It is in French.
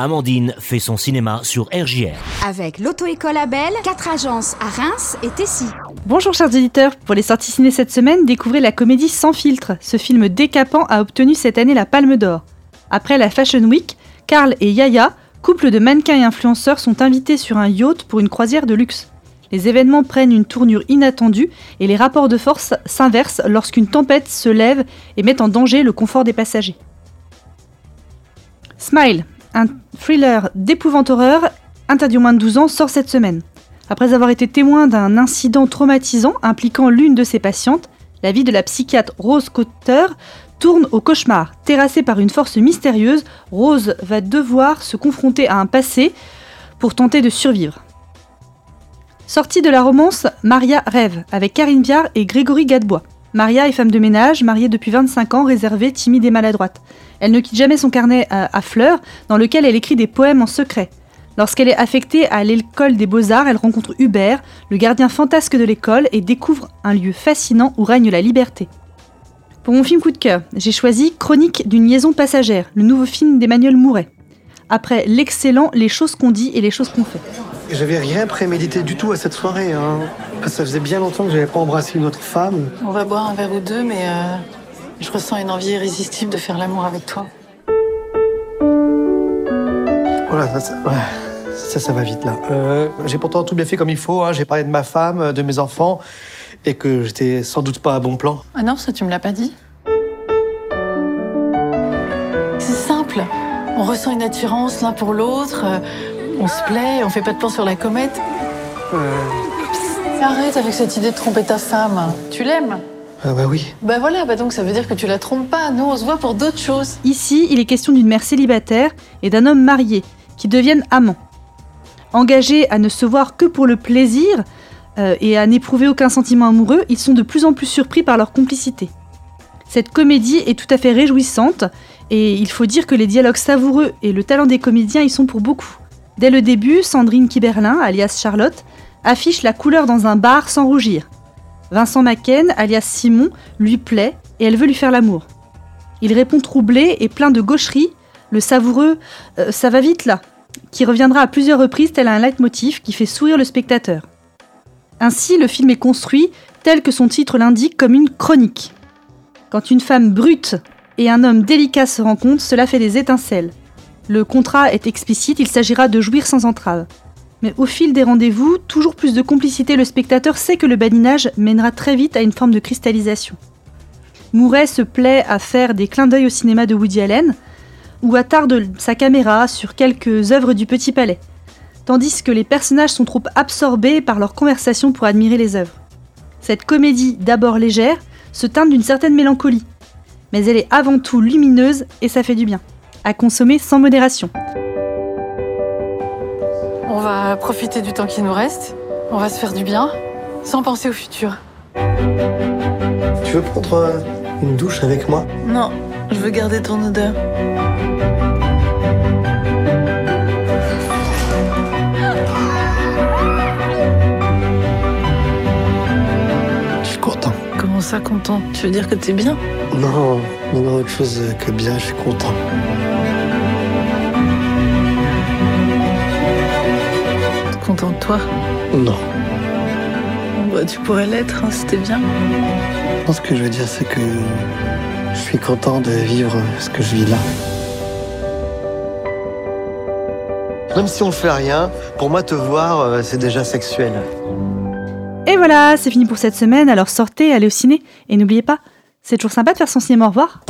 Amandine fait son cinéma sur RJR. Avec l'auto-école Abel, quatre agences à Reims et Tessy. Bonjour chers auditeurs, pour les sorties ciné cette semaine, découvrez la comédie Sans filtre. Ce film décapant a obtenu cette année la Palme d'Or. Après la Fashion Week, Karl et Yaya, couple de mannequins et influenceurs, sont invités sur un yacht pour une croisière de luxe. Les événements prennent une tournure inattendue et les rapports de force s'inversent lorsqu'une tempête se lève et met en danger le confort des passagers. Smile, un thriller d'épouvante horreur interdit aux moins de 12 ans, sort cette semaine. Après avoir été témoin d'un incident traumatisant impliquant l'une de ses patientes, la vie de la psychiatre Rose Cotter tourne au cauchemar. Terrassée par une force mystérieuse, Rose va devoir se confronter à un passé pour tenter de survivre. Sortie de la romance Maria rêve avec Karine Viard et Grégory Gadebois. Maria est femme de ménage, mariée depuis 25 ans, réservée, timide et maladroite. Elle ne quitte jamais son carnet à, fleurs, dans lequel elle écrit des poèmes en secret. Lorsqu'elle est affectée à l'école des beaux-arts, elle rencontre Hubert, le gardien fantasque de l'école, et découvre un lieu fascinant où règne la liberté. Pour mon film coup de cœur, j'ai choisi Chronique d'une liaison passagère, le nouveau film d'Emmanuel Mouret. Après l'excellent Les choses qu'on dit et les choses qu'on fait. J'avais rien prémédité du tout à cette soirée. Hein. Parce que ça faisait bien longtemps que j'avais pas embrassé une autre femme. On va boire un verre ou deux, mais euh, je ressens une envie irrésistible de faire l'amour avec toi. Voilà, ça, ça, ouais, ça, ça va vite là. Euh, j'ai pourtant tout bien fait comme il faut. Hein. J'ai parlé de ma femme, de mes enfants, et que j'étais sans doute pas à bon plan. Ah non, ça tu me l'as pas dit. C'est simple. On ressent une attirance l'un pour l'autre. euh, On se plaît, on fait pas de plan sur la comète. Euh, Arrête avec cette idée de tromper ta femme. Tu l'aimes ah bah oui. Bah voilà, bah donc ça veut dire que tu la trompes pas. Nous, on se voit pour d'autres choses. Ici, il est question d'une mère célibataire et d'un homme marié, qui deviennent amants. Engagés à ne se voir que pour le plaisir euh, et à n'éprouver aucun sentiment amoureux, ils sont de plus en plus surpris par leur complicité. Cette comédie est tout à fait réjouissante et il faut dire que les dialogues savoureux et le talent des comédiens y sont pour beaucoup. Dès le début, Sandrine Kiberlin, alias Charlotte, affiche la couleur dans un bar sans rougir. Vincent Macken, alias Simon, lui plaît et elle veut lui faire l'amour. Il répond troublé et plein de gaucherie, le savoureux euh, ça va vite là, qui reviendra à plusieurs reprises tel un leitmotiv qui fait sourire le spectateur. Ainsi, le film est construit tel que son titre l'indique comme une chronique. Quand une femme brute et un homme délicat se rencontrent, cela fait des étincelles. Le contrat est explicite, il s'agira de jouir sans entrave. Mais au fil des rendez-vous, toujours plus de complicité, le spectateur sait que le badinage mènera très vite à une forme de cristallisation. Mouret se plaît à faire des clins d'œil au cinéma de Woody Allen, ou attarde sa caméra sur quelques œuvres du Petit Palais, tandis que les personnages sont trop absorbés par leur conversation pour admirer les œuvres. Cette comédie, d'abord légère, se teinte d'une certaine mélancolie, mais elle est avant tout lumineuse et ça fait du bien. À consommer sans modération. On va profiter du temps qui nous reste. On va se faire du bien, sans penser au futur. Tu veux prendre euh, une douche avec moi? Non, je veux garder ton odeur. Je suis content. Comment ça, content? Tu veux dire que t'es bien? Non, non, non, autre chose que bien, je suis content. Toi Non. Bah, tu pourrais l'être, hein, c'était bien. Je pense que je veux dire, c'est que je suis content de vivre ce que je vis là. Même si on fait rien, pour moi, te voir, euh, c'est déjà sexuel. Et voilà, c'est fini pour cette semaine, alors sortez, allez au ciné, et n'oubliez pas, c'est toujours sympa de faire son cinéma au revoir.